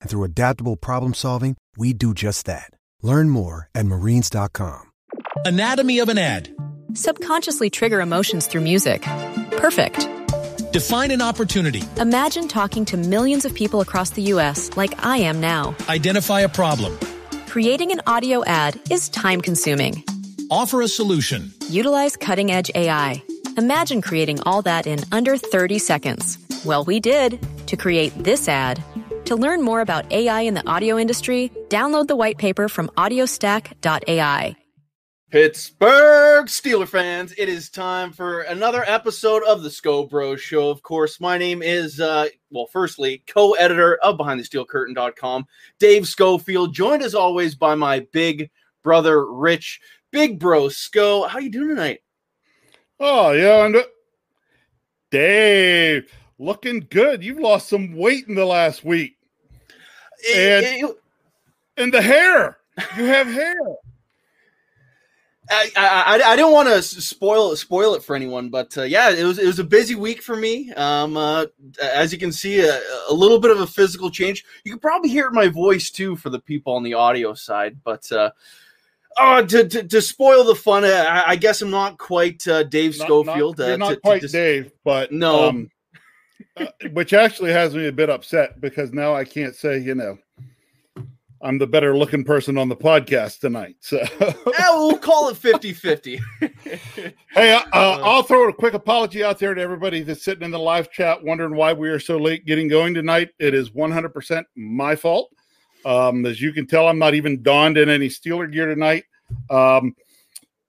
And through adaptable problem solving, we do just that. Learn more at marines.com. Anatomy of an ad. Subconsciously trigger emotions through music. Perfect. Define an opportunity. Imagine talking to millions of people across the U.S. like I am now. Identify a problem. Creating an audio ad is time consuming. Offer a solution. Utilize cutting edge AI. Imagine creating all that in under 30 seconds. Well, we did to create this ad. To learn more about AI in the audio industry, download the white paper from audiostack.ai. Pittsburgh Steeler fans, it is time for another episode of the Scobro Show. Of course, my name is, uh, well, firstly, co-editor of BehindTheSteelCurtain.com, Dave Schofield, joined as always by my big brother, Rich. Big bro, Sco, how you doing tonight? Oh, yeah, and Dave, looking good. You've lost some weight in the last week. And, It- it- and the hair. You have hair. I, I, I didn't want to spoil spoil it for anyone, but uh, yeah, it was it was a busy week for me. Um, uh, as you can see, a, a little bit of a physical change. You can probably hear my voice too for the people on the audio side, but uh, oh, to, to to spoil the fun, I, I guess I'm not quite uh, Dave Not- Schofield. Not, you're uh, not to- to quite dis- Dave, but No. um, uh, which actually has me a bit upset because now I can't say, you know, I'm the better looking person on the podcast tonight. So, Eh, we'll call it 50-50. hey, uh, uh, I'll throw a quick apology out there to everybody that's sitting in the live chat wondering why we are so late getting going tonight. It is 100% my fault. Um, as you can tell, I'm not even donned in any Steeler gear tonight. Um,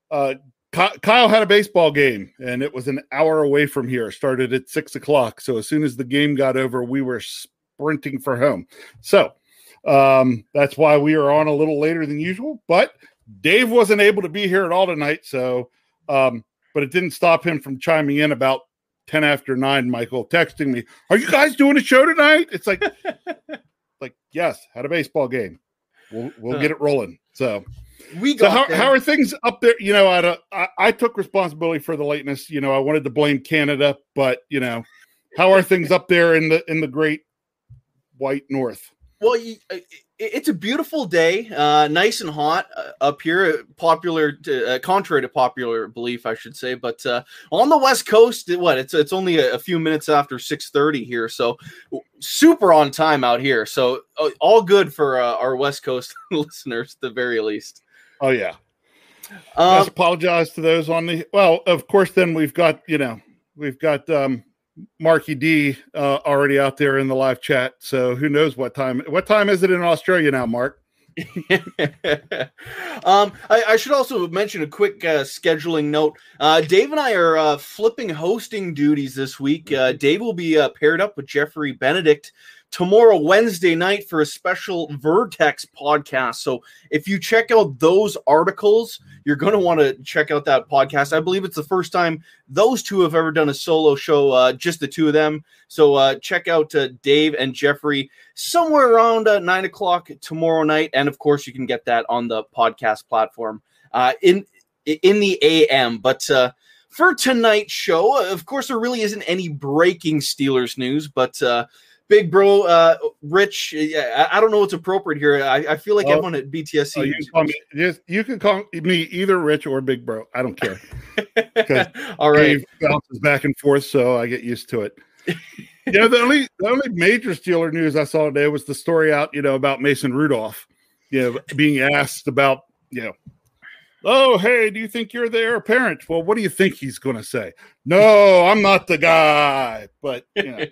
uh, Kyle had a baseball game, and it was an hour away from here. It Started at six o'clock. So as soon as the game got over, we were sprinting for home. So um, that's why we are on a little later than usual. But Dave wasn't able to be here at all tonight. So, um, but it didn't stop him from chiming in about 10 after nine, Michael, texting me, Are you guys doing a show tonight? It's like, like, yes, had a baseball game. We'll, we'll uh, get it rolling. So, we so how, there. how are things up there? You know, I, I I took responsibility for the lateness. You know, I wanted to blame Canada, but you know, how are things up there in the in the great white north? Well, uh, it- it's a beautiful day, uh, nice and hot uh, up here. Popular, to, uh, contrary to popular belief, I should say. But uh, on the west coast, what it's it's only a, a few minutes after six thirty here, so super on time out here. So uh, all good for uh, our west coast listeners, at the very least. Oh yeah. Um, Let's apologize to those on the well, of course, then we've got, you know, we've got um Marky D uh, already out there in the live chat. So who knows what time what time is it in Australia now, Mark? um, I, I should also mention a quick uh, scheduling note. Uh, Dave and I are uh, flipping hosting duties this week. Uh, Dave will be uh, paired up with Jeffrey Benedict tomorrow, Wednesday night, for a special Vertex podcast. So if you check out those articles, you're going to want to check out that podcast. I believe it's the first time those two have ever done a solo show, uh, just the two of them. So uh, check out uh, Dave and Jeffrey somewhere around uh, nine o'clock tomorrow night. And of course, you can get that on the podcast platform uh, in in the AM. But uh, for tonight's show, of course, there really isn't any breaking Steelers news, but big bro, uh, Rich, I, I don't know what's appropriate here. I, I feel like Oh. everyone at BTSC. Oh, you, can call me, just, you can call me either Rich or Big Bro. I don't care. All right. Dave bounces back and forth, so I get used to it. yeah, the only the only major Steeler news I saw today was the story out, you know, about Mason Rudolph, you know, being asked about, you know, oh, hey, do you think you're the heir apparent? Well, what do you think he's going to say? No, I'm not the guy. But you know,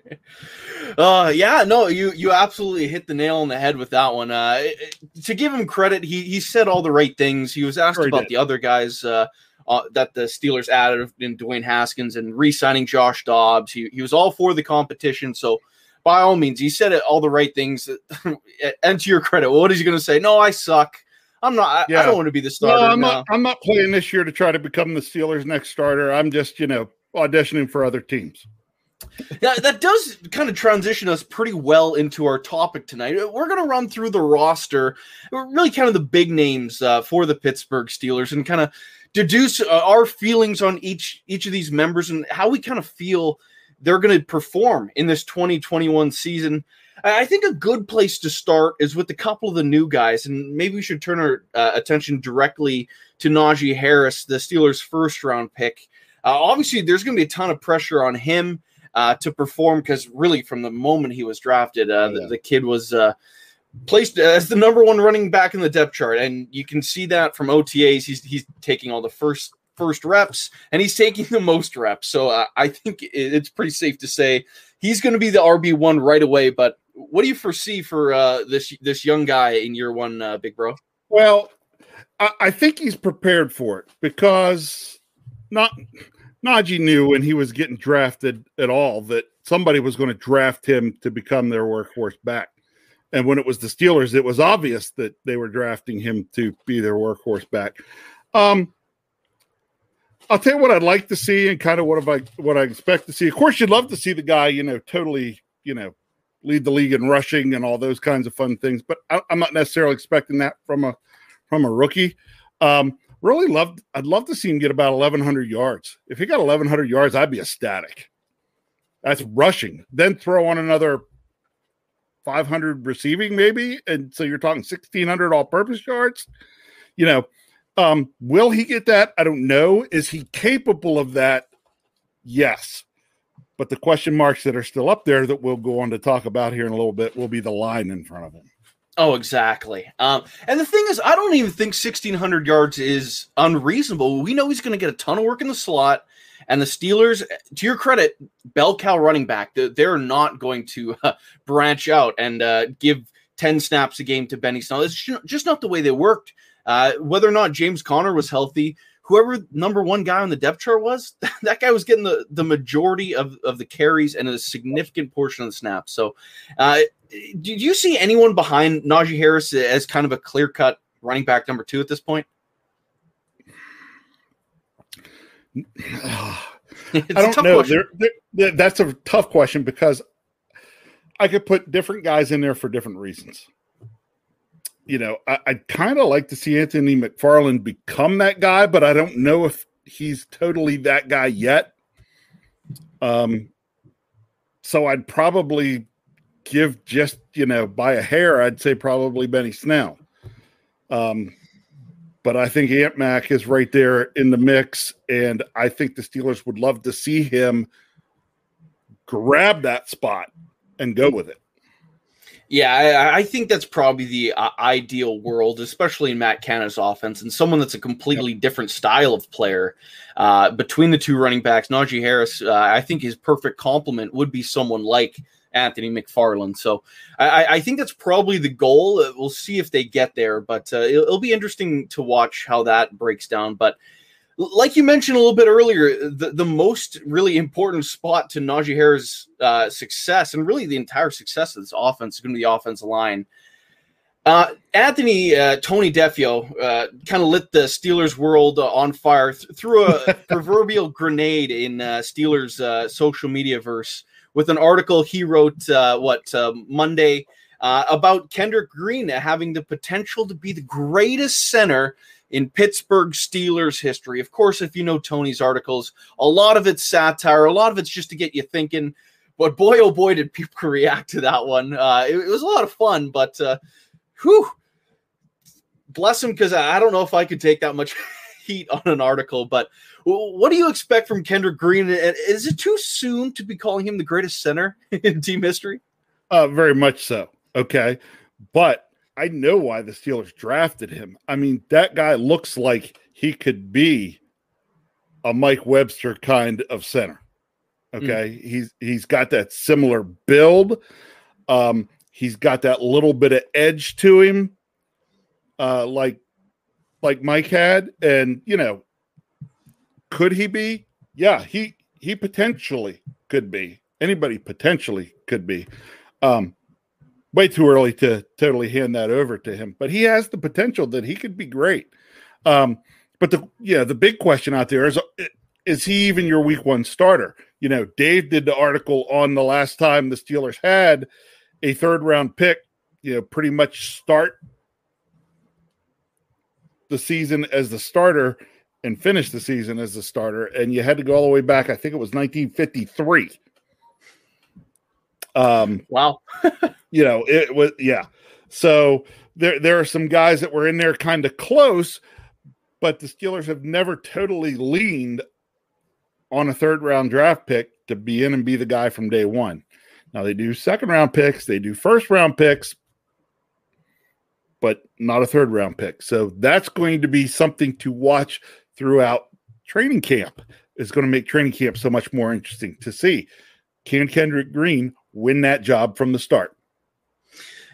Uh, yeah, no, you you absolutely hit the nail on the head with that one. Uh, to give him credit, he he said all the right things. He was asked Sure about the other guys uh, uh, that the Steelers added in Dwayne Haskins and re-signing Josh Dobbs. He he was all for the competition, so by all means, he said it, all the right things. and to your credit, what is he going to say? No, I suck. I'm not. I, I don't want to be the starter. no. I'm no. not. I'm not playing this year to try to become the Steelers' next starter. I'm just, you know, auditioning for other teams. Yeah, that does kind of transition us pretty well into our topic tonight. We're going to run through the roster, really kind of the big names uh, for the Pittsburgh Steelers, and kind of deduce uh, our feelings on each each of these members and how we kind of feel they're going to perform in this 2021 season. I think a good place to start is with a couple of the new guys, and maybe we should turn our uh, attention directly to Najee Harris, the Steelers' first round pick. Uh, obviously, there's going to be a ton of pressure on him uh, to perform because really from the moment he was drafted, uh, the, Yeah. the kid was uh, placed as the number one running back in the depth chart, and you can see that from OTAs. He's he's taking all the first first reps, and he's taking the most reps. So uh, I think it's pretty safe to say he's going to be the RB one right away. But what do you foresee for uh, this this young guy in year one, uh, big bro? Well, I, I think he's prepared for it because not Najee knew when he was getting drafted at all that somebody was going to draft him to become their workhorse back. And when it was the Steelers, it was obvious that they were drafting him to be their workhorse back. Um, I'll tell you what I'd like to see and kind of what I what I expect to see. Of course, you'd love to see the guy, you know, totally, you know, lead the league in rushing and all those kinds of fun things. But I, I'm not necessarily expecting that from a from a rookie. Um, really loved. I'd love to see him get about 1,100 yards. If he got 1,100 yards, I'd be ecstatic. That's rushing. Then throw on another 500 receiving, maybe, and so you're talking 1,600 all-purpose yards. You know, um, will he get that? I don't know. Is he capable of that? Yes. But the question marks that are still up there that we'll go on to talk about here in a little bit will be the line in front of him. Oh, exactly. Um, and the thing is, I don't even think 1,600 yards is unreasonable. We know he's going to get a ton of work in the slot. And the Steelers, to your credit, bell cow running back, they- they're not going to uh, branch out and uh, give 10 snaps a game to Benny Snell. It's just not the way they worked. Uh, whether or not James Conner was healthy, whoever number one guy on the depth chart was, that guy was getting the, the majority of, of the carries and a significant portion of the snaps. So, uh, did you see anyone behind Najee Harris as kind of a clear cut running back number two at this point? I don't know. there- there- that's a tough question because I could put different guys in there for different reasons. You know, I, I'd kind of like to see Anthony McFarland become that guy, but I don't know if he's totally that guy yet. Um, so I'd probably give just you know by a hair. I'd say probably Benny Snell. Um, but I think Ant Mac is right there in the mix, and I think the Steelers would love to see him grab that spot and go with it. Yeah, I, I think that's probably the uh, ideal world, especially in Matt Canada's offense, and someone that's a completely different style of player. Uh, between the two running backs, Najee Harris, uh, I think his perfect complement would be someone like Anthony McFarland. So I, I- think that's probably the goal. We'll see if they get there, but uh, it'll, it'll be interesting to watch how that breaks down. But like you mentioned a little bit earlier, the, the most really important spot to Najee Harris' uh, success and really the entire success of this offense is going to be the offensive line. Uh, Anthony uh, Tony Defeo uh, kind of lit the Steelers world uh, on fire, th- threw a proverbial grenade in uh, Steelers uh, social media verse with an article he wrote uh, what uh, Monday uh, about Kendrick Green having the potential to be the greatest center in Pittsburgh Steelers history. Of course, if you know Tony's articles, a lot of it's satire, a lot of it's just to get you thinking. But boy, oh boy, did people react to that one. Uh, it, it, was a lot of fun, but uh, whew, bless him because I, don't know if I could take that much heat on an article. But what do you expect from Kendrick Green? Is it too soon to be calling him the greatest center in team history? Uh, very much so. Okay. But I know why the Steelers drafted him. I mean, that guy looks like he could be a Mike Webster kind of center. Okay. Mm. He's he's got that similar build. Um, he's got that little bit of edge to him, uh, like like Mike had. And you know, could he be? Yeah, he he potentially could be. Anybody potentially could be. Um, way too early to totally hand that over to him, but he has the potential that he could be great. Um, but the yeah, the big question out there is is he even your week one starter? You know, Dave did the article on the last time the Steelers had a third round pick, you know, pretty much start the season as the starter and finish the season as the starter. And you had to go all the way back, I think it was 1953 um, wow. you know, it was yeah. So there there are some guys that were in there kind of close, but the Steelers have never totally leaned on a third round draft pick to be in and be the guy from day one. Now they do second round picks, they do first round picks, but not a third round pick. So that's going to be something to watch throughout training camp. Is going to make training camp so much more interesting to see. Can Kendrick Green win that job from the start.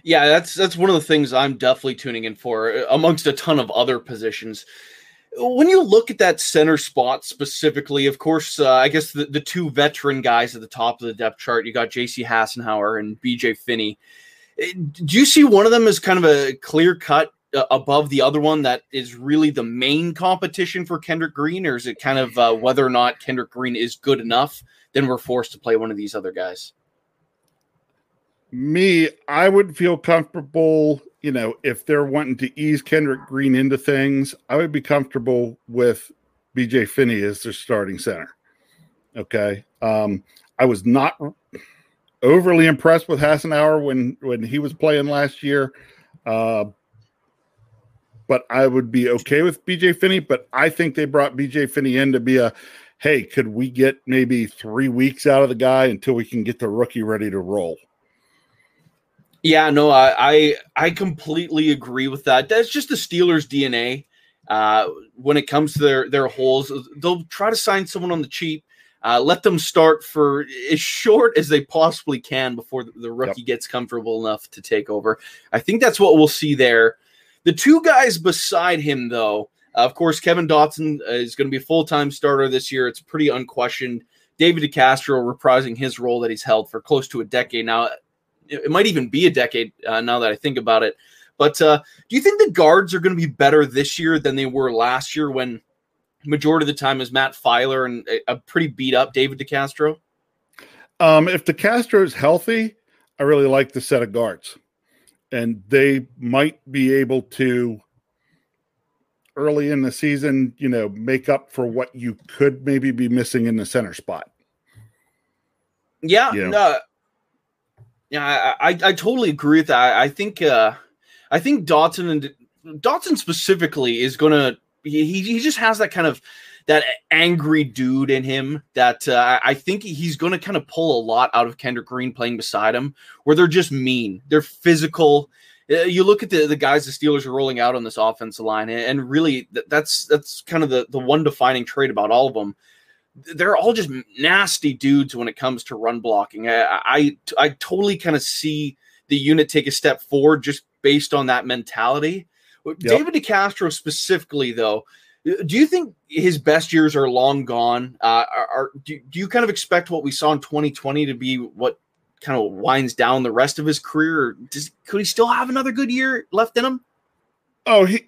Yeah, that's that's one of the things I'm definitely tuning in for uh, amongst a ton of other positions. When you look at that center spot specifically, of course, uh, I guess the, the two veteran guys at the top of the depth chart, you got JC Hassenauer and BJ Finney. Uh, do you see one of them as kind of a clear cut uh, above the other one that is really the main competition for Kendrick Green, or is it kind of uh, whether or not Kendrick Green is good enough, then we're forced to play one of these other guys? Me, I would feel comfortable, you know, if they're wanting to ease Kendrick Green into things, I would be comfortable with BJ Finney as their starting center. Okay. Um, I was not overly impressed with Hassenauer when when he was playing last year. Uh, but I would be okay with BJ Finney. But I think they brought BJ Finney in to be a hey, could we get maybe three weeks out of the guy until we can get the rookie ready to roll? Yeah, no, I, I, I completely agree with that. That's just the Steelers' DNA. Uh, when it comes to their their holes, they'll try to sign someone on the cheap. Uh, let them start for as short as they possibly can before the, the rookie yep. gets comfortable enough to take over. I think that's what we'll see there. The two guys beside him, though, uh, of course, Kevin Dotson is going to be a full time starter this year. It's pretty unquestioned. David DeCastro reprising his role that he's held for close to a decade now it might even be a decade uh, now that I think about it. But uh, do you think the guards are going to be better this year than they were last year when majority of the time is Matt Feiler and a, a pretty beat up David DeCastro? Um, if DeCastro is healthy, I really like the set of guards. And they might be able to early in the season, you know, make up for what you could maybe be missing in the center spot. Yeah, you know? no, yeah, I, I, I totally agree with that. I, think uh, I think Dotson and Dotson specifically is gonna he he just has that kind of that angry dude in him that uh, I think he's going to kind of pull a lot out of Kendrick Green playing beside him, where they're just mean, they're physical. Uh, you look at the, the guys the Steelers are rolling out on this offensive line, and really that's that's kind of the the one defining trait about all of them they're all just nasty dudes when it comes to run blocking. I I, I totally kind of see the unit take a step forward just based on that mentality. Yep. David DeCastro specifically, though, do you think his best years are long gone? Uh, are, are do, do you kind of expect what we saw in 2020 to be what kind of winds down the rest of his career? Or does, could he still have another good year left in him? Oh, he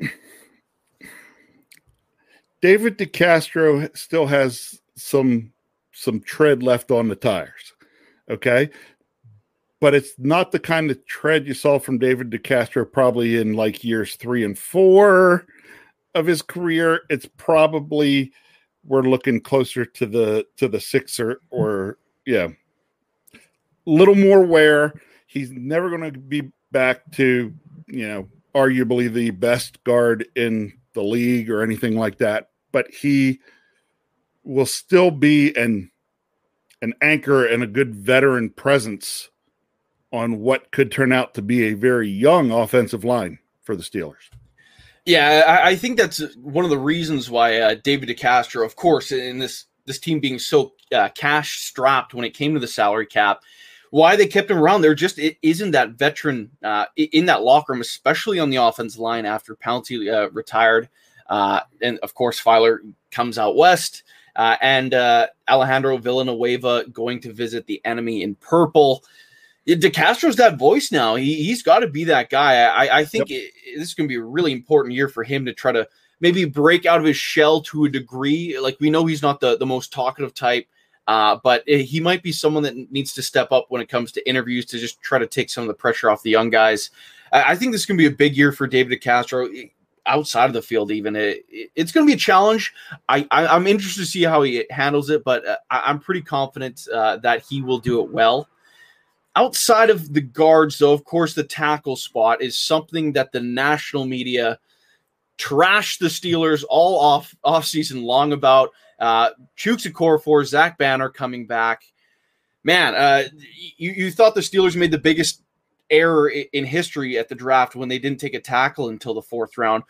David DeCastro still has some some tread left on the tires. Okay. But it's not the kind of tread you saw from David DeCastro probably in like years three and four of his career, it's probably we're looking closer to the to the six or or yeah, little more wear. He's never going to be back to you know arguably the best guard in the league or anything like that, but he will still be an an anchor and a good veteran presence on what could turn out to be a very young offensive line for the Steelers. Yeah, I, I think that's one of the reasons why uh, David DeCastro, of course, in this this team being so uh, cash strapped when it came to the salary cap, why they kept him around. There just it isn't that veteran uh, in that locker room, especially on the offensive line after Pouncey uh, retired, uh, and of course Feiler comes out west, uh, and uh, Alejandro Villanueva going to visit the enemy in purple. DeCastro's that voice now. He, he's got to be that guy. I, I think yep. it, this is going to be a really important year for him to try to maybe break out of his shell to a degree. Like we know he's not the, the most talkative type, uh, but he might be someone that needs to step up when it comes to interviews to just try to take some of the pressure off the young guys. I, I think this is going to be a big year for David DeCastro outside of the field. Even it, it's going to be a challenge. I, I am interested to see how he handles it, but uh, I, am pretty confident uh, that he will do it well outside of the guards, though, of course, the tackle spot is something that the national media trashed the Steelers all off off season long about. Uh, Chuks Okorafor, Zach Banner coming back. Man, uh, you, you thought the Steelers made the biggest error in history at the draft when they didn't take a tackle until the fourth round.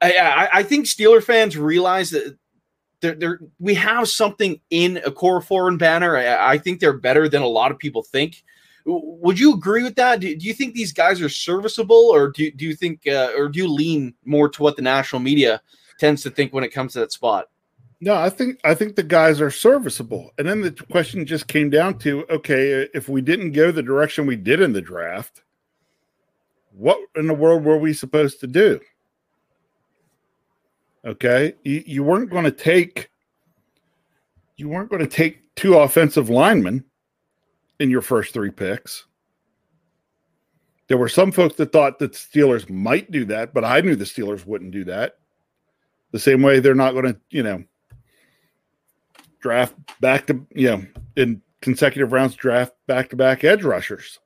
I, I, I think Steeler fans realize that they're, they're, we have something in Okorafor and Banner. I, I, think they're better than a lot of people think. Would you agree with that? Do, do you think these guys are serviceable, or do, do you think, uh, or do you lean more to what the national media tends to think when it comes to that spot? No, I think I think the guys are serviceable. And then the question just came down to okay, if we didn't go the direction we did in the draft, what in the world were we supposed to do? Okay, you, you weren't going to take you weren't going to take two offensive linemen in your first three picks. There were some folks that thought that the Steelers might do that, but I knew the Steelers wouldn't do that. The same way they're not going to, you know, draft back to, you know, in consecutive rounds, draft back to back edge rushers.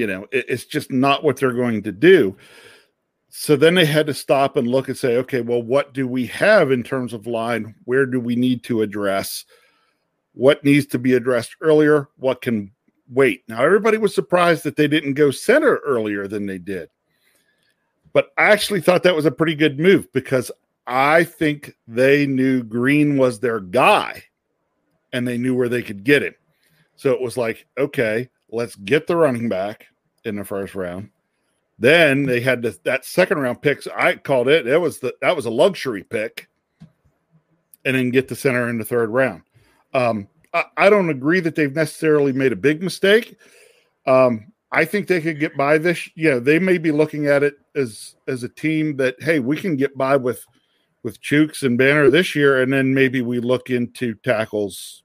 You know, it, it's just not what they're going to do. So then they had to stop and look and say, okay, well, what do we have in terms of line? Where do we need to address? what needs to be addressed earlier, what can wait. Now, everybody was surprised that they didn't go center earlier than they did. But I actually thought that was a pretty good move because I think they knew Green was their guy and they knew where they could get him. So it was like, okay, let's get the running back in the first round. Then they had that second round picks. I called it. It was the that was a luxury pick, and then get the center in the third round. Um, I, I, don't agree that they've necessarily made a big mistake. Um, I think they could get by this. Yeah, they may be looking at it as as a team that hey, we can get by with with Chuks and Banner this year, and then maybe we look into tackles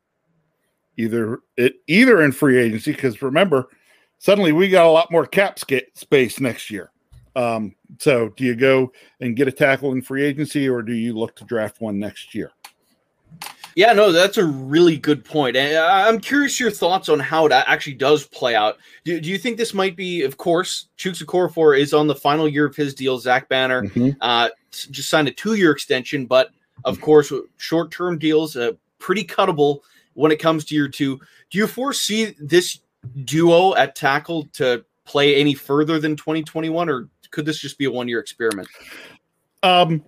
either it either in free agency because remember, suddenly we got a lot more cap space next year. Um, so do you go and get a tackle in free agency, or do you look to draft one next year? Yeah, no, that's a really good point. And I'm curious your thoughts on how that actually does play out. Do, do you think this might be, of course, Chuks Okorafor is on the final year of his deal. Zach Banner mm-hmm. uh, just signed a two year extension, but of course, short term deals, uh, pretty cuttable when it comes to your two. Do you foresee this duo at tackle to play any further than 2021, or could this just be a one year experiment? Um,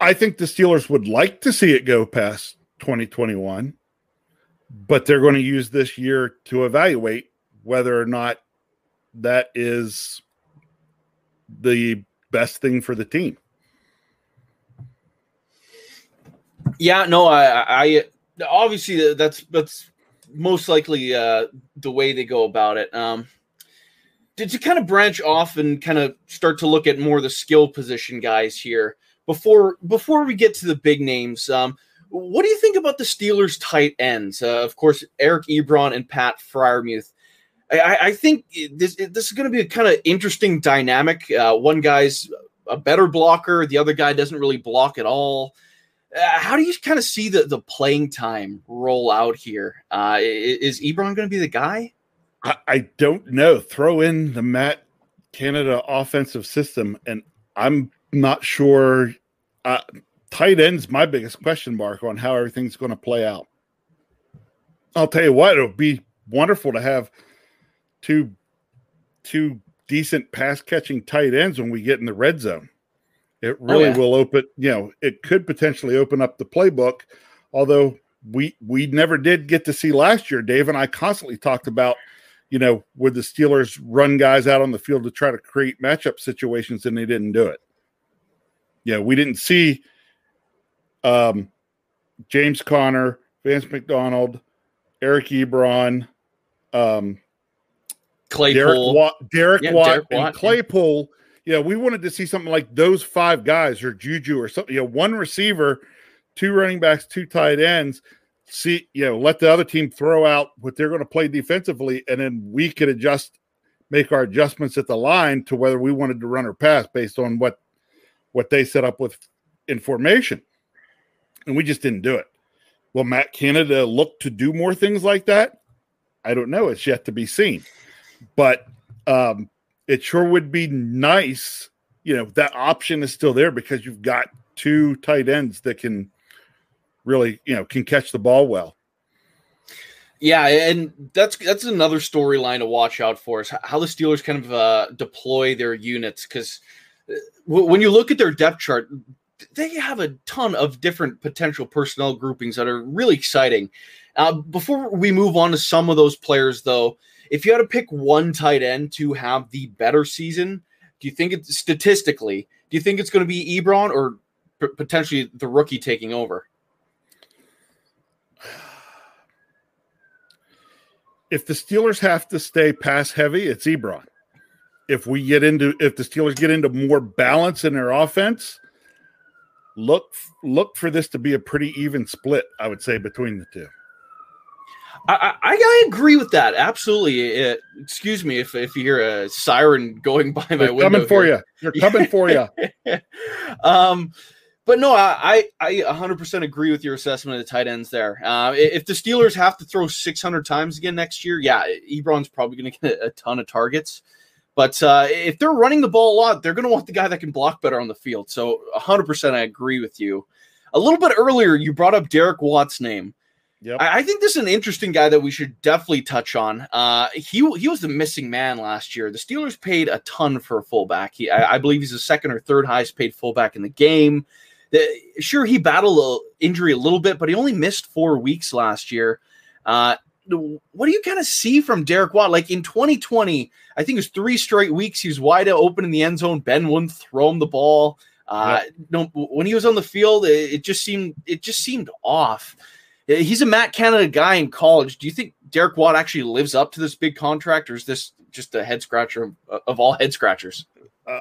I think the Steelers would like to see it go past 2021, but they're going to use this year to evaluate whether or not that is the best thing for the team. Yeah, no, I, I obviously that's that's most likely uh, the way they go about it. Um, did you kind of branch off and kind of start to look at more the skill position guys here? before before we get to the big names, um, what do you think about the Steelers' tight ends? Uh, of course, Eric Ebron and Pat Freiermuth. I, I think this this is going to be a kind of interesting dynamic. Uh, one guy's a better blocker, the other guy doesn't really block at all. Uh, how do you kind of see the, the playing time roll out here? Uh, is Ebron going to be the guy? I, I don't know. Throw in the Matt Canada offensive system, and I'm not sure. Uh, tight end's my biggest question mark on how everything's going to play out. I'll tell you what, it'll be wonderful to have two two decent pass catching tight ends when we get in the red zone. It oh, really oh, yeah. will open, you know, it could potentially open up the playbook. Although we we never did get to see last year. Dave and I constantly talked about, you know, would the Steelers run guys out on the field to try to create matchup situations, and they didn't do it. Yeah, we didn't see um, James Conner, Vance McDonald, Eric Ebron, um, Claypool, Derek Watt, Derek, yeah, Watt, Derek Watt, Claypool. Yeah. Yeah, we wanted to see something like those five guys or Juju or something. You know, one receiver, two running backs, two tight ends. See, you know, let the other team throw out what they're going to play defensively, and then we could adjust, make our adjustments at the line to whether we wanted to run or pass based on what what they set up with in formation. And we just didn't do it. Will Matt Canada look to do more things like that? I don't know. It's yet to be seen. But um, it sure would be nice. You know, that option is still there because you've got two tight ends that can really, you know, can catch the ball well. Yeah, and that's that's another storyline to watch out for is how the Steelers kind of uh, deploy their units because uh, when you look at their depth chart, they have a ton of different potential personnel groupings that are really exciting. Uh, before we move on to some of those players, though, if you had to pick one tight end to have the better season, do you think it's statistically? Do you think it's going to be Ebron or p- potentially the rookie taking over? If the Steelers have to stay pass heavy, it's Ebron. If we get into if the Steelers get into more balance in their offense, look look for this to be a pretty even split, I would say, between the two. I, I, I agree with that. Absolutely. It, excuse me if, if you hear a siren going by my They're window. Coming for here. you. They're coming for you. um, but no, I, I 100% agree with your assessment of the tight ends there. Uh, if the Steelers have to throw 600 times again next year, yeah, Ebron's probably going to get a ton of targets. But uh, if they're running the ball a lot, they're going to want the guy that can block better on the field. So 100% I agree with you. A little bit earlier, you brought up Derek Watt's name. Yep. I, I, think this is an interesting guy that we should definitely touch on. Uh, he he was the missing man last year. The Steelers paid a ton for a fullback. He, I, I believe he's the second or third highest paid fullback in the game. The, sure, he battled a injury a little bit, but he only missed four weeks last year. Uh, what do you kind of see from Derek Watt? Like in 2020, I think it was three straight weeks he was wide open in the end zone. Ben wouldn't throw him the ball. Uh, yep. No, when he was on the field, it, it just seemed it just seemed off. He's a Matt Canada guy in college. Do you think Derek Watt actually lives up to this big contract, or is this just a head scratcher of, of all head scratchers? Uh,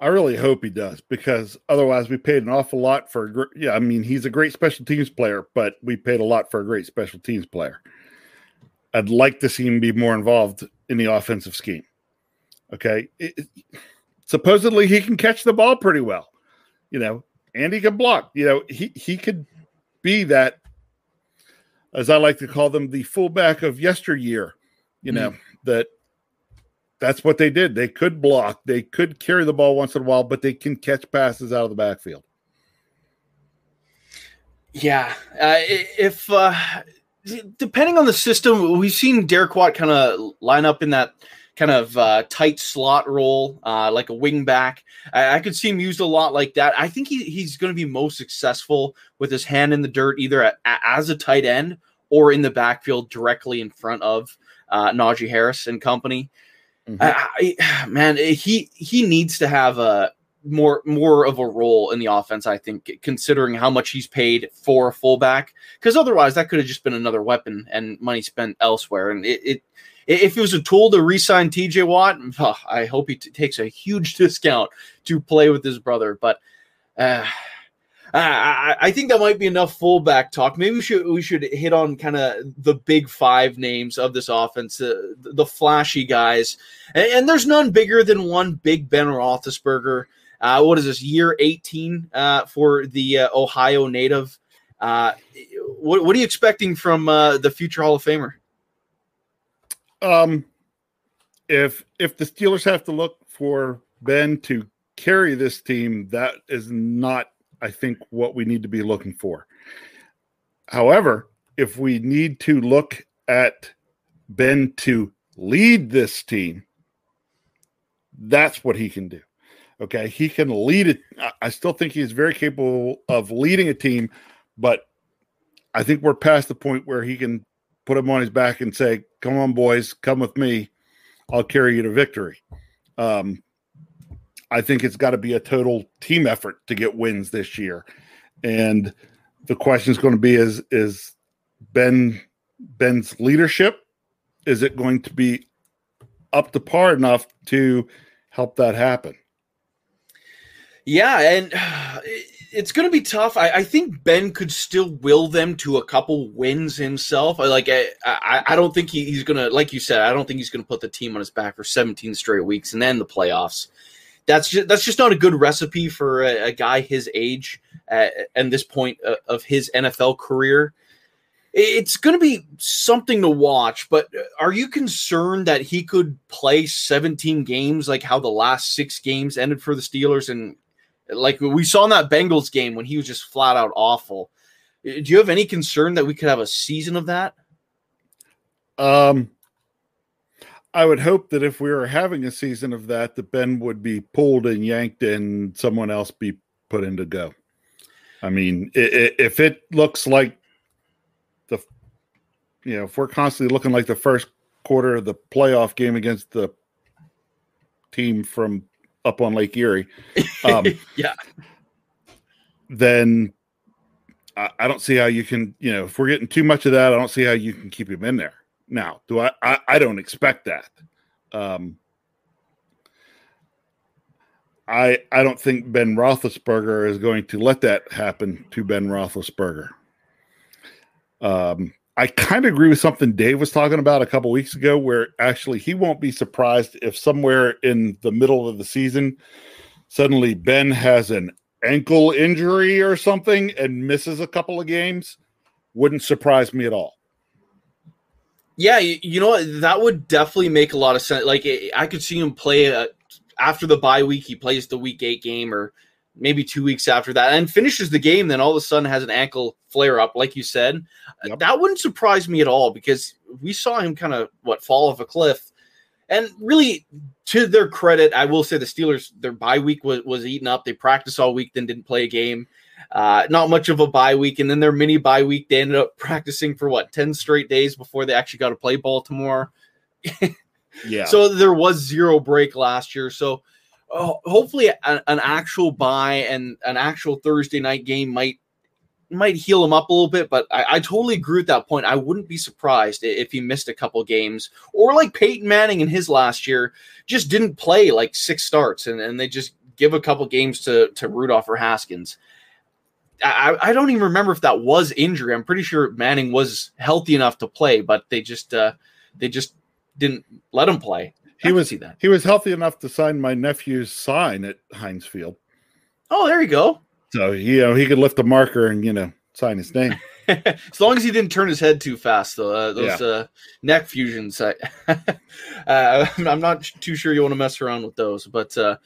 I really hope he does because otherwise we paid an awful lot for. A great yeah, I mean he's a great special teams player, but we paid a lot for a great special teams player. I'd like to see him be more involved in the offensive scheme. Okay, it, supposedly he can catch the ball pretty well. You know, and he can block. You know, he he could be that, as I like to call them, the fullback of yesteryear. You know mm. that that's what they did. They could block, they could carry the ball once in a while, but they can catch passes out of the backfield. Yeah, uh, if uh, depending on the system, we've seen Derek Watt kind of line up in that kind of uh, tight slot role, uh, like a wing back. I, I, could see him used a lot like that. I think he, he's going to be most successful with his hand in the dirt, either at, as a tight end or in the backfield directly in front of uh, Najee Harris and company. Mm-hmm. I, I, man, he he needs to have a more more of a role in the offense. I think, considering how much he's paid for a fullback, because otherwise that could have just been another weapon and money spent elsewhere. And it, it if it was a tool to re-sign TJ Watt, oh, I hope he t- takes a huge discount to play with his brother. But uh, I, I think that might be enough fullback talk. Maybe we should we should hit on kind of the big five names of this offense, uh, the flashy guys, and, and, there's none bigger than one Big Ben Roethlisberger. Uh, what is this year 18 uh, for the uh, Ohio native? Uh, what, what, are you expecting from uh, the future Hall of Famer? Um, if if the Steelers have to look for Ben to carry this team, that is not I think, what we need to be looking for. However, if we need to look at Ben to lead this team, that's what he can do. Okay. He can lead it. I still think he's very capable of leading a team, but I think we're past the point where he can put him on his back and say, Come on, boys, come with me. I'll carry you to victory. Um, I think it's got to be a total team effort to get wins this year. And the question is going to be is is Ben Ben's leadership is it going to be up to par enough to help that happen? Yeah, and it's going to be tough. I, I, think Ben could still will them to a couple wins himself. Like I, I, I don't think he, he's going to, like you said, I don't think he's going to put the team on his back for 17 straight weeks and then the playoffs that's just that's just not a good recipe for a, a guy his age at this point uh, of his NFL career. It's going to be something to watch, but uh, are you concerned that he could play 17 games like how the last six games ended for the Steelers? And like we saw in that Bengals game when he was just flat out awful. Do you have any concern that we could have a season of that? Um, I would hope that if we were having a season of that, that Ben would be pulled and yanked and someone else be put into go. I mean, if it looks like the, you know, if we're constantly looking like the first quarter of the playoff game against the team from up on Lake Erie, um, yeah, then I, I don't see how you can, you know, if we're getting too much of that, I don't see how you can keep him in there. Now, do I? I, I don't expect that. Um, I I don't think Ben Roethlisberger is going to let that happen to Ben Roethlisberger. Um, I kind of agree with something Dave was talking about a couple weeks ago, where actually he won't be surprised if somewhere in the middle of the season, suddenly Ben has an ankle injury or something and misses a couple of games. Wouldn't surprise me at all. Yeah, you, know? That would definitely make a lot of sense. Like I could see him play a, after the bye week. He plays the week eight game, or maybe two weeks after that, and finishes the game. Then all of a sudden has an ankle flare up, like you said. Yep. That wouldn't surprise me at all because we saw him kind of what fall off a cliff. And really, to their credit, I will say the Steelers their bye week was was eaten up. They practiced all week, then didn't play a game. Uh, not much of a bye week, and then their mini bye week, they ended up practicing for what ten straight days before they actually got to play Baltimore. yeah. So there was zero break last year. So hopefully, a, an actual bye and an actual Thursday night game might might heal him up a little bit. But I, I totally agree with that point. I wouldn't be surprised if he missed a couple games, or like Peyton Manning in his last year, just didn't play like six starts, and, and they just give a couple games to to Rudolph or Haskins. I, I don't even remember if that was injury. I'm pretty sure Manning was healthy enough to play, but they just uh, they just didn't let him play. He was that. he was healthy enough to sign my nephew's sign at Heinz Field. Oh, there you go. So you know he could lift a marker and you know sign his name. as long as he didn't turn his head too fast, though. Uh, those yeah. uh, neck fusions, I, uh, I'm not too sure you want to mess around with those. But uh,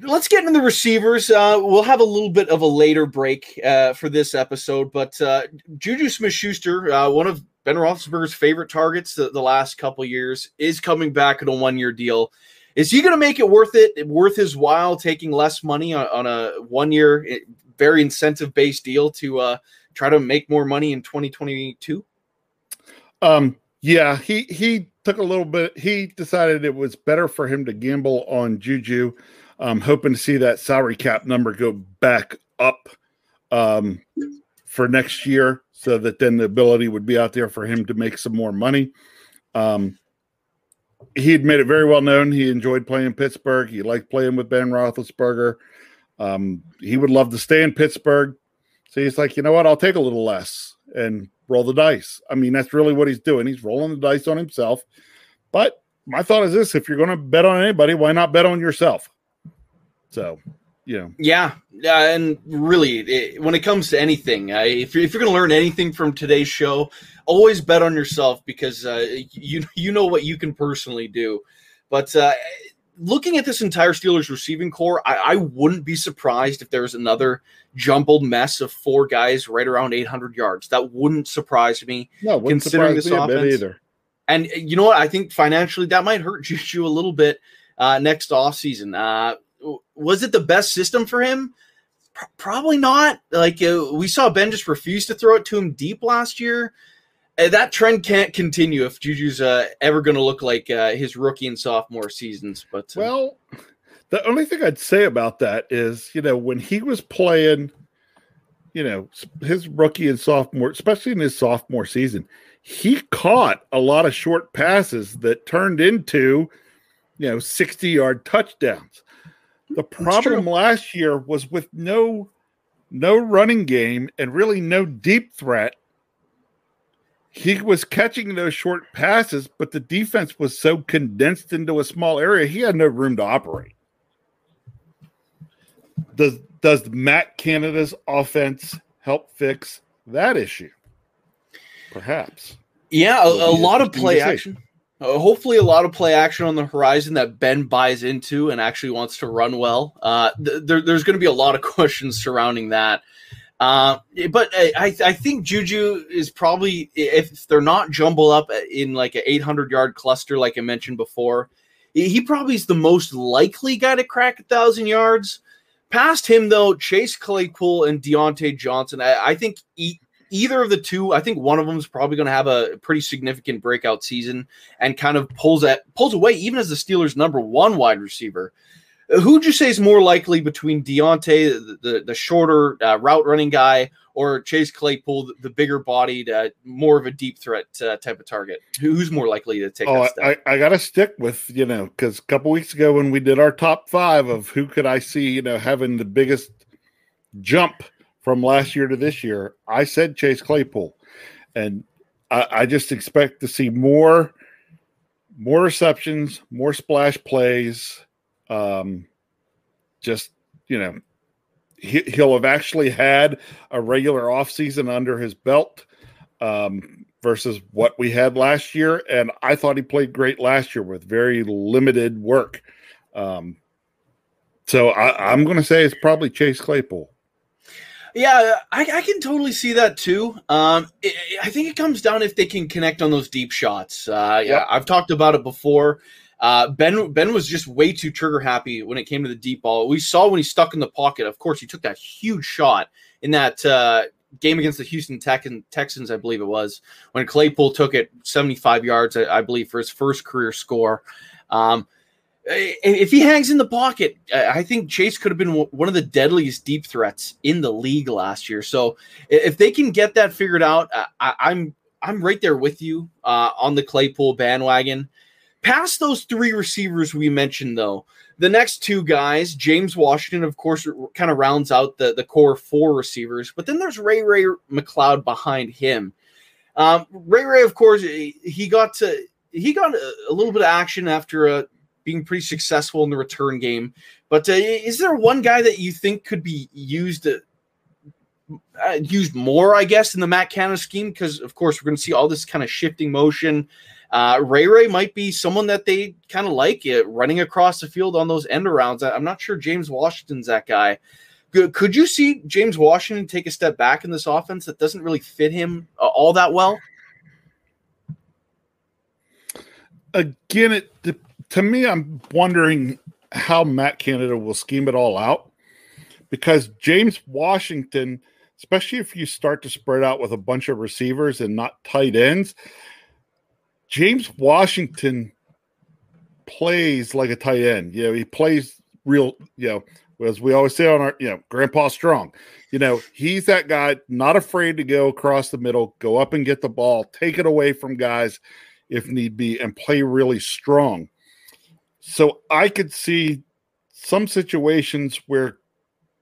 let's get into the receivers. Uh, we'll have a little bit of a later break uh, for this episode, but uh, Juju Smith-Schuster, uh, one of Ben Roethlisberger's favorite targets the, the last couple years, is coming back in a one-year deal. Is he going to make it worth it, worth his while, taking less money on, on a one-year, eh, very incentive-based deal to uh, try to make more money in 2022? Um, yeah, he he took a little bit. He decided it was better for him to gamble on Juju I'm hoping to see that salary cap number go back up um, for next year so that then the ability would be out there for him to make some more money. Um, he had made it very well known he enjoyed playing Pittsburgh. He liked playing with Ben Roethlisberger. Um, he would love to stay in Pittsburgh. So he's like, you know what? I'll take a little less and roll the dice. I mean, that's really what he's doing. He's rolling the dice on himself. But my thought is this if you're going to bet on anybody, why not bet on yourself? So, know. Yeah. Uh, and really, it, when it comes to anything, uh, if, you're, if you're going to learn anything from today's show, always bet on yourself because uh, you, you know what you can personally do. But uh, looking at this entire Steelers receiving corps, I, I, wouldn't be surprised if there's another jumbled mess of four guys right around 800 yards. That wouldn't surprise me. No, considering this offense. either. And you know what? I think financially that might hurt Juju a little bit uh, next offseason. Uh, was it the best system for him? P- probably not. Like uh, we saw Ben just refuse to throw it to him deep last year. Uh, that trend can't continue if Juju's uh, ever going to look like uh, his rookie and sophomore seasons. But uh, well, the only thing I'd say about that is, you know, when he was playing, you know, his rookie and sophomore, especially in his sophomore season, he caught a lot of short passes that turned into, you know, sixty yard touchdowns. The problem last year was with no no running game and really no deep threat he was catching those short passes, but the defense was so condensed into a small area, he had no room to operate. Does does Matt Canada's offense help fix that issue? Perhaps. Yeah, a, a lot of play action. Uh, hopefully, a lot of play action on the horizon that Ben buys into and actually wants to run well. Uh, th- there, there's going to be a lot of questions surrounding that. Uh, but I, I think Juju is probably if they're not jumble up in like an 800 yard cluster, like I mentioned before, he probably is the most likely guy to crack a thousand yards. Past him though, Chase Claypool and Diontae Johnson. I, I think either of the two, I think one of them is probably going to have a pretty significant breakout season and kind of pulls at pulls away even as the Steelers' number one wide receiver. Who'd you say is more likely between Diontae, the, the, the shorter uh, route running guy, or Chase Claypool, the, the bigger bodied, uh, more of a deep threat uh, type of target? Who's more likely to take? Oh, I, I got to stick with you know because a couple weeks ago when we did our top five of who could I see you know having the biggest jump from last year to this year, I said Chase Claypool, and I, I just expect to see more more receptions, more splash plays um, just you know, he, he'll have actually had a regular offseason under his belt um, versus what we had last year. And I thought he played great last year with very limited work. Um, so I, am going to say it's probably Chase Claypool. Yeah, I, I, can totally see that too. Um, it, I think it comes down if they can connect on those deep shots. Uh, yeah. I've talked about it before. Uh, ben Ben was just way too trigger happy when it came to the deep ball. We saw when he stuck in the pocket. Of course, he took that huge shot in that uh, game against the Houston Texans, I believe it was, when Claypool took it 75 yards, I, I believe, for his first career score. Um, if he hangs in the pocket, I think Chase could have been one of the deadliest deep threats in the league last year. So if they can get that figured out, I, am I'm, I'm right there with you uh, on the Claypool bandwagon. Past those three receivers we mentioned, though, the next two guys, James Washington, of course, kind of rounds out the, the core four receivers, but then there's Ray Ray McCloud behind him. Um, Ray Ray, of course, he got to he got a, a little bit of action after uh, being pretty successful in the return game. But uh, is there one guy that you think could be used uh, uh used more, I guess, in the Matt Canada scheme? Because of course, we're going to see all this kind of shifting motion. Uh, Ray Ray might be someone that they kind of like it running across the field on those end arounds. I'm not sure James Washington's that guy. Could you see James Washington take a step back in this offense that doesn't really fit him uh, all that well? Again, it to me, I'm wondering how Matt Canada will scheme it all out because James Washington, especially if you start to spread out with a bunch of receivers and not tight ends, James Washington plays like a tight end. You know, he plays real, you know, as we always say on our, you know, Grandpa Strong. You know, he's that guy not afraid to go across the middle, go up and get the ball, take it away from guys if need be, and play really strong. So I could see some situations where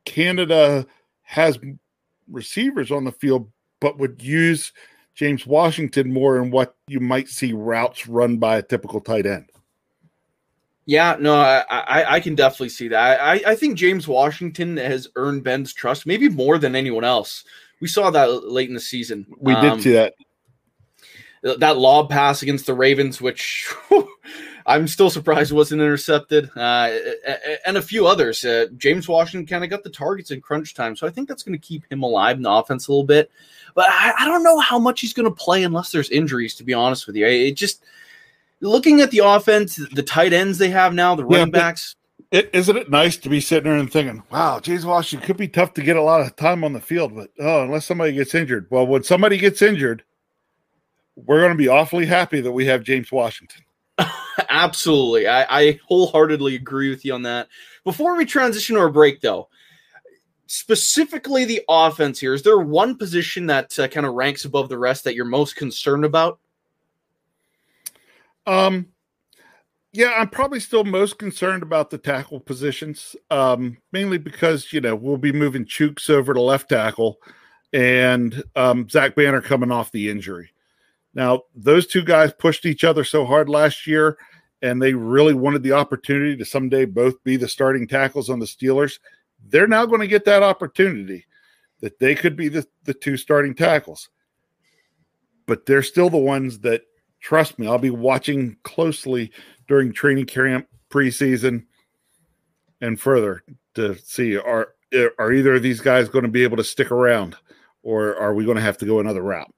Canada has receivers on the field, but would use James Washington more in what you might see routes run by a typical tight end. Yeah, no, I, I, I can definitely see that. I, I think James Washington has earned Ben's trust, maybe more than anyone else. We saw that late in the season. We um, did see that. That lob pass against the Ravens, which I'm still surprised it wasn't intercepted, uh, and a few others. Uh, James Washington kind of got the targets in crunch time, so I think that's going to keep him alive in the offense a little bit. But I, I don't know how much he's going to play unless there's injuries. To be honest with you, it just looking at the offense, the tight ends they have now, the running backs. It, isn't it nice to be sitting there and thinking, "Wow, James Washington could be tough to get a lot of time on the field, but oh, unless somebody gets injured." Well, when somebody gets injured, we're going to be awfully happy that we have James Washington. Absolutely. I, I, wholeheartedly agree with you on that. Before we transition to our break, though, specifically the offense here, is there one position that uh, kind of ranks above the rest that you're most concerned about? Um, yeah, I'm probably still most concerned about the tackle positions, um, mainly because, you know, we'll be moving Chuks over to left tackle and um, Zach Banner coming off the injury. Now, those two guys pushed each other so hard last year, and they really wanted the opportunity to someday both be the starting tackles on the Steelers. They're now going to get that opportunity that they could be the, the two starting tackles. But they're still the ones that, trust me, I'll be watching closely during training camp, preseason, and further to see are are either of these guys going to be able to stick around, or are we going to have to go another route?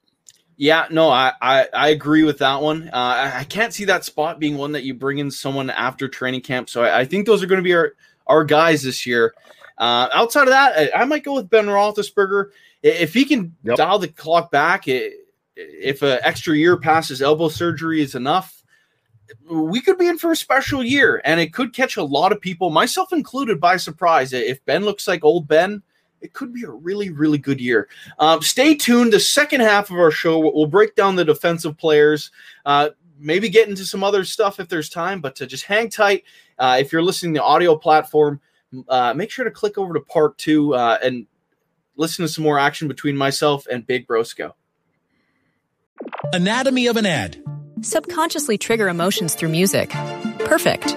Yeah, no, I, I, I, agree with that one. Uh, I, I, can't see that spot being one that you bring in someone after training camp. So I, I think those are going to be our, our guys this year. Uh, outside of that, I, might go with Ben Roethlisberger. If he can yep. dial the clock back, if an extra year past his elbow surgery is enough, we could be in for a special year. And it could catch a lot of people, myself included, by surprise. If Ben looks like old Ben – it could be a really, really good year. Um, stay tuned. The second half of our show, we'll break down the defensive players, uh, maybe get into some other stuff if there's time, but to just hang tight. Uh, if you're listening to the audio platform, uh, make sure to click over to part two uh, and listen to some more action between myself and Big Brosco. Anatomy of an ad. Subconsciously trigger emotions through music. Perfect.